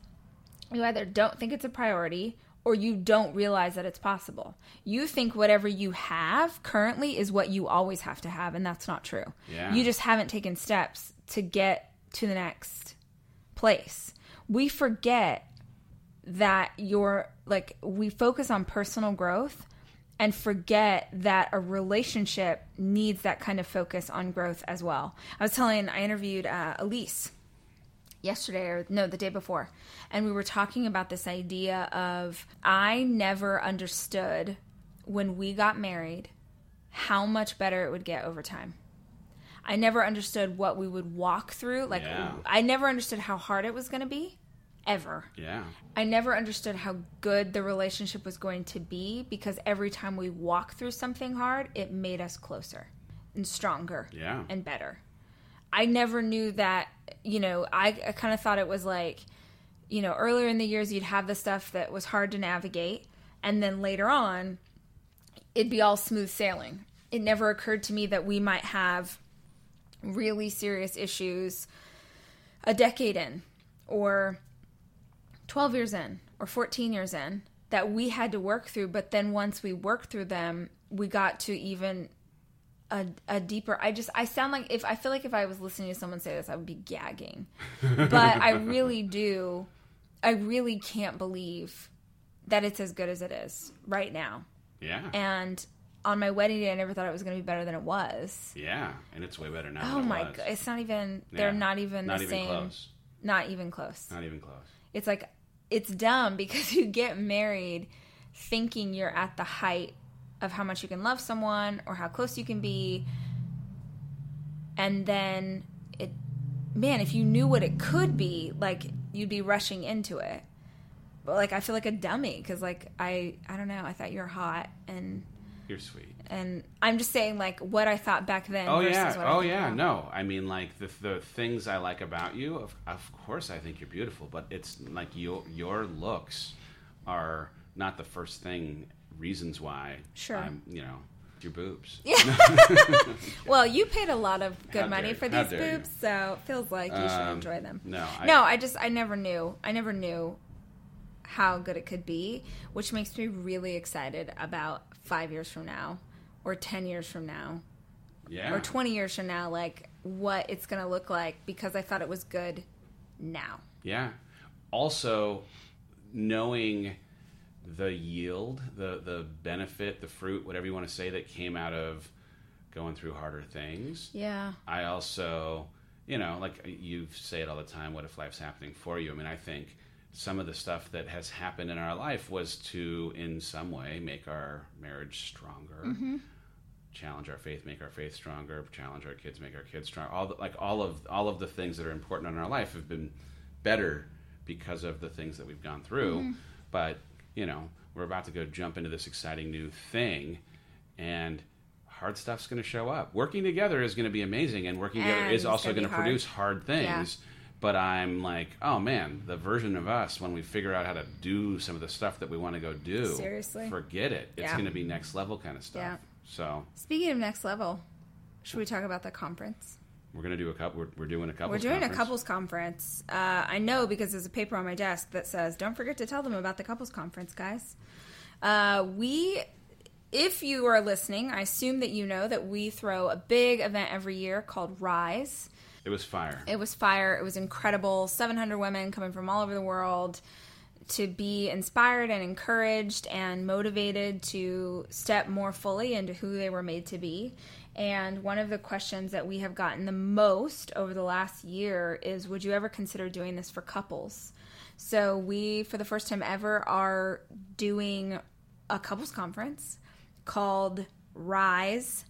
Speaker 1: you either don't think it's a priority or you don't realize that it's possible. You think whatever you have currently is what you always have to have, and that's not true.
Speaker 2: Yeah.
Speaker 1: You just haven't taken steps to get to the next place. We forget that you're like, we focus on personal growth and forget that a relationship needs that kind of focus on growth as well. I was telling, I interviewed uh, Elise yesterday or no the day before and we were talking about this idea of i never understood when we got married how much better it would get over time i never understood what we would walk through like
Speaker 2: Yeah.
Speaker 1: i never understood how hard it was going to be ever
Speaker 2: yeah,
Speaker 1: i never understood how good the relationship was going to be because every time we walked through something hard it made us closer and stronger
Speaker 2: yeah.
Speaker 1: and better. I never knew that, you know, I, I kind of thought it was like, you know, earlier in the years you'd have the stuff that was hard to navigate, and then later on it'd be all smooth sailing. It never occurred to me that we might have really serious issues a decade in, or 12 years in, or 14 years in that we had to work through. But then once we worked through them, we got to even a, a deeper i just i sound like if i feel like if i was listening to someone say this i would be gagging but i really do i really can't believe that it's as good as it is right now
Speaker 2: yeah,
Speaker 1: and on my wedding day i never thought it was going to be better than it was
Speaker 2: yeah, and it's way better now.
Speaker 1: oh
Speaker 2: it
Speaker 1: my
Speaker 2: was.
Speaker 1: god it's not even they're not even
Speaker 2: Not
Speaker 1: the
Speaker 2: even
Speaker 1: same
Speaker 2: close.
Speaker 1: not even close
Speaker 2: Not even close.
Speaker 1: it's like it's dumb because you get married thinking you're at the height of how much you can love someone or how close you can be and then it man, if you knew what it could be, like you'd be rushing into it. But like I feel like a dummy because like I I don't know. I thought you were hot and
Speaker 2: You're sweet.
Speaker 1: and I'm just saying like what I thought back then.
Speaker 2: Oh
Speaker 1: versus
Speaker 2: yeah,
Speaker 1: What
Speaker 2: oh yeah.
Speaker 1: now.
Speaker 2: No, I mean like the the things I like about you. Of, of course, I think you're beautiful, but it's like your your looks are not the first thing. Reasons why
Speaker 1: Sure.
Speaker 2: I'm you know your boobs.
Speaker 1: Well, you paid a lot of good
Speaker 2: How
Speaker 1: money for these
Speaker 2: dare you.
Speaker 1: boobs, so it feels like you should
Speaker 2: Um,
Speaker 1: enjoy them.
Speaker 2: no, I-
Speaker 1: no, I just I never knew. I never knew how good it could be, which makes me really excited about five years from now, or ten years from now,
Speaker 2: Yeah.
Speaker 1: or twenty years from now, like what it's gonna look like because I thought it was good now.
Speaker 2: Yeah. Also, knowing the yield, the the benefit, the fruit, whatever you want to say, that came out of going through harder things.
Speaker 1: Yeah.
Speaker 2: I also, you know, like uh, you say it all the time. What if life's happening for you? I mean, I think some of the stuff that has happened in our life was to, in some way, make our marriage stronger. Mm-hmm. Challenge our faith, make our faith stronger. Challenge our kids, make our kids stronger. All the, like all of all of the things that are important in our life have been better because of the things that we've gone through. Mm-hmm. But you know, we're about to go jump into this exciting new thing, and hard stuff's going to show up. Working together is going to be amazing, and working together is also
Speaker 1: gonna
Speaker 2: going to produce hard things. But I'm like, oh man, the version of us when we figure out how to do some of the stuff that we want to go do.
Speaker 1: Seriously?
Speaker 2: forget it. It's
Speaker 1: Yeah.
Speaker 2: going to be next level kind of stuff.
Speaker 1: Yeah.
Speaker 2: So
Speaker 1: Speaking of next level, should we talk about the conference?
Speaker 2: We're to do a couple. We're, we're doing a couple.
Speaker 1: We're doing a couples conference. Uh, I know because there's a paper on my desk that says, "Don't forget to tell them about the couples conference, guys." Uh, we, if you are listening, I assume that you know that we throw a big event every year called Rise.
Speaker 2: It was fire.
Speaker 1: It was fire. It was incredible. 700 women coming from all over the world to be inspired and encouraged and motivated to step more fully into who they were made to be. And one of the questions that we have gotten the most over the last year is Would you ever consider doing this for couples? So, we, for the first time ever, are doing a couples conference called Rise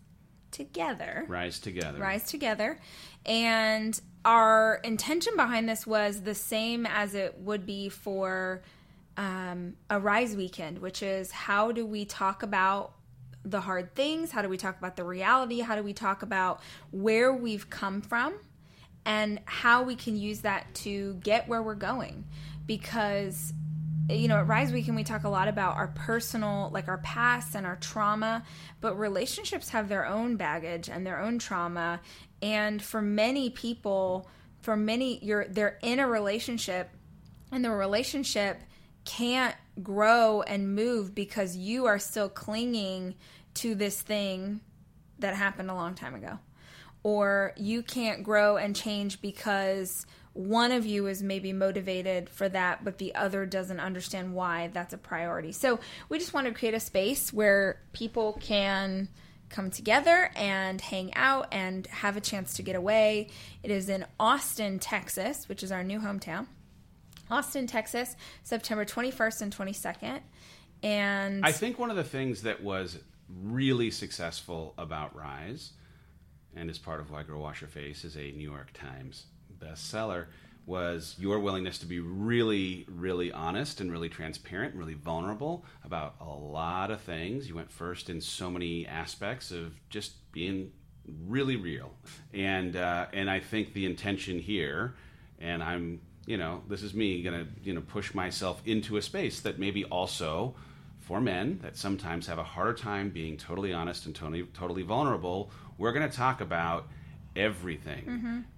Speaker 1: Together.
Speaker 2: Rise together.
Speaker 1: Rise Together. And our intention behind this was the same as it would be for um, a Rise weekend, which is how do we talk about the hard things? How do we talk about the reality? How do we talk about where we've come from and how we can use that to get where we're going? Because you know, at Rise Weekend, we talk a lot about our personal, like our past and our trauma, but relationships have their own baggage and their own trauma. And for many people, for many, you're they're in a relationship, and the relationship can't grow and move because you are still clinging to this thing that happened a long time ago. Or you can't grow and change because one of you is maybe motivated for that, but the other doesn't understand why that's a priority. So we just want to create a space where people can come together and hang out and have a chance to get away. It is in Austin, Texas, which is our new hometown. Austin, Texas, September 21st and 22nd. And
Speaker 2: I think one of the things that was really successful about Rise, and is part of why Girl Wash Your Face is a New York Times bestseller, was your willingness to be really, really honest and really transparent, really vulnerable about a lot of things. You went first in so many aspects of just being really real, and uh, and I think the intention here, and I'm you know this is me gonna you know push myself into a space that maybe also for men that sometimes have a harder time being totally honest and totally, totally vulnerable, we're going to talk about everything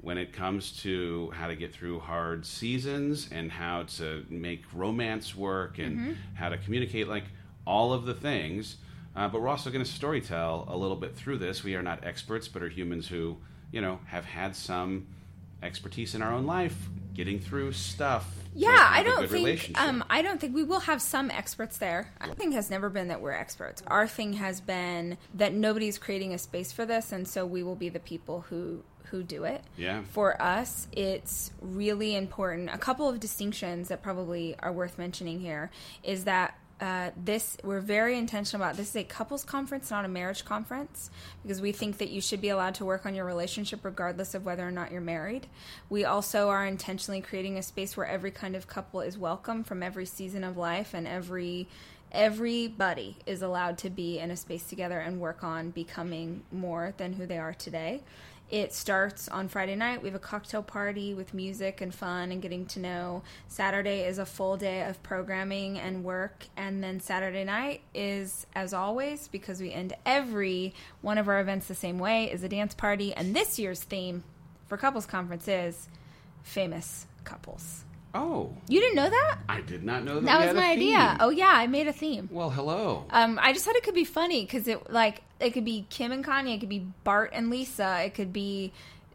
Speaker 2: when it comes to how to get through hard seasons and how to make romance work and how to communicate, like all of the things. Uh, but we're also going to storytell a little bit through this. We are not experts, but are humans who, you know, have had some expertise in our own life getting through stuff.
Speaker 1: Yeah, I don't think um, I don't think we will have some experts there. Our thing has never been that we're experts. Our thing has been that nobody's creating a space for this, and so we will be the people who who do it.
Speaker 2: Yeah.
Speaker 1: For us, it's really important. A couple of distinctions that probably are worth mentioning here is that uh, this we're very intentional about. This is a couples conference, not a marriage conference, because we think that you should be allowed to work on your relationship regardless of whether or not you're married. We also are intentionally creating a space where every kind of couple is welcome from every season of life and every everybody is allowed to be in a space together and work on becoming more than who they are today. It starts on Friday night. We have a cocktail party with music and fun and getting to know. Saturday is a full day of programming and work. And then Saturday night is, as always, because we end every one of our events the same way, is a dance party. And this year's theme for Couples Conference is famous couples.
Speaker 2: Oh,
Speaker 1: You didn't know that?
Speaker 2: I did not know that.
Speaker 1: That was my idea. Oh, yeah, I made a theme.
Speaker 2: Well, hello.
Speaker 1: Um, I just thought it could be funny because it like it could be Kim and Kanye, it could be Bart and Lisa, it could be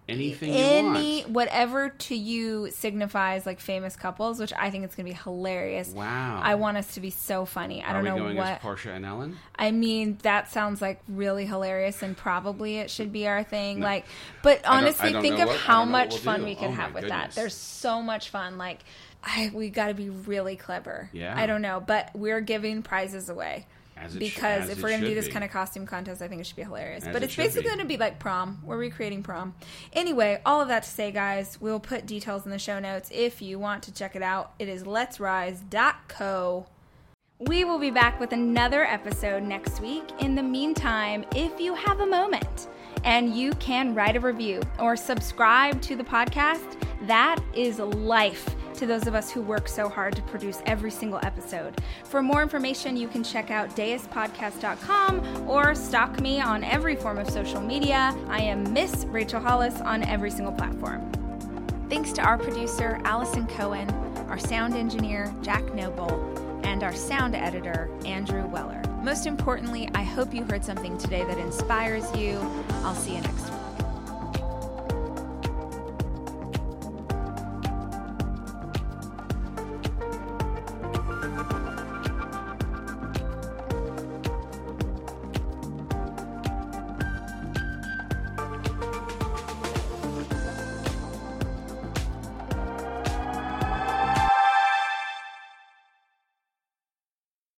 Speaker 2: Anything you
Speaker 1: any whatever to you signifies like famous couples, which I think it's gonna be hilarious.
Speaker 2: Wow.
Speaker 1: I want us to be so funny. I
Speaker 2: Are
Speaker 1: don't
Speaker 2: we
Speaker 1: know
Speaker 2: going
Speaker 1: what.
Speaker 2: as Portia and Ellen?
Speaker 1: I mean, that sounds like really hilarious, and probably it should be our thing. Like, but honestly, think of
Speaker 2: what-
Speaker 1: how
Speaker 2: don't know what
Speaker 1: much
Speaker 2: we'll
Speaker 1: fun
Speaker 2: do.
Speaker 1: we could
Speaker 2: Oh
Speaker 1: have with that. There's so much fun. Like, I we got to be really clever.
Speaker 2: Yeah.
Speaker 1: I don't know, but we're giving prizes away.
Speaker 2: Sh-
Speaker 1: because
Speaker 2: as
Speaker 1: if we're gonna do this
Speaker 2: be.
Speaker 1: kind of costume contest, I think it should be hilarious.
Speaker 2: As
Speaker 1: but
Speaker 2: it
Speaker 1: it's basically
Speaker 2: be.
Speaker 1: to be like prom. We're recreating prom. Anyway, all of that to say, guys, we'll put details in the show notes if you want to check it out. It is Let's letsrise.co. We will be back with another episode next week. In the meantime, if you have a moment and you can write a review or subscribe to the podcast, that is life to those of us who work so hard to produce every single episode. For more information, you can check out daispodcast.com or stalk me on every form of social media. I am Miss Rachel Hollis on every single platform. Thanks to our producer, Allison Cohen, our sound engineer, Jack Noble, and our sound editor, Andrew Weller. Most importantly, I hope you heard something today that inspires you. I'll see you next week.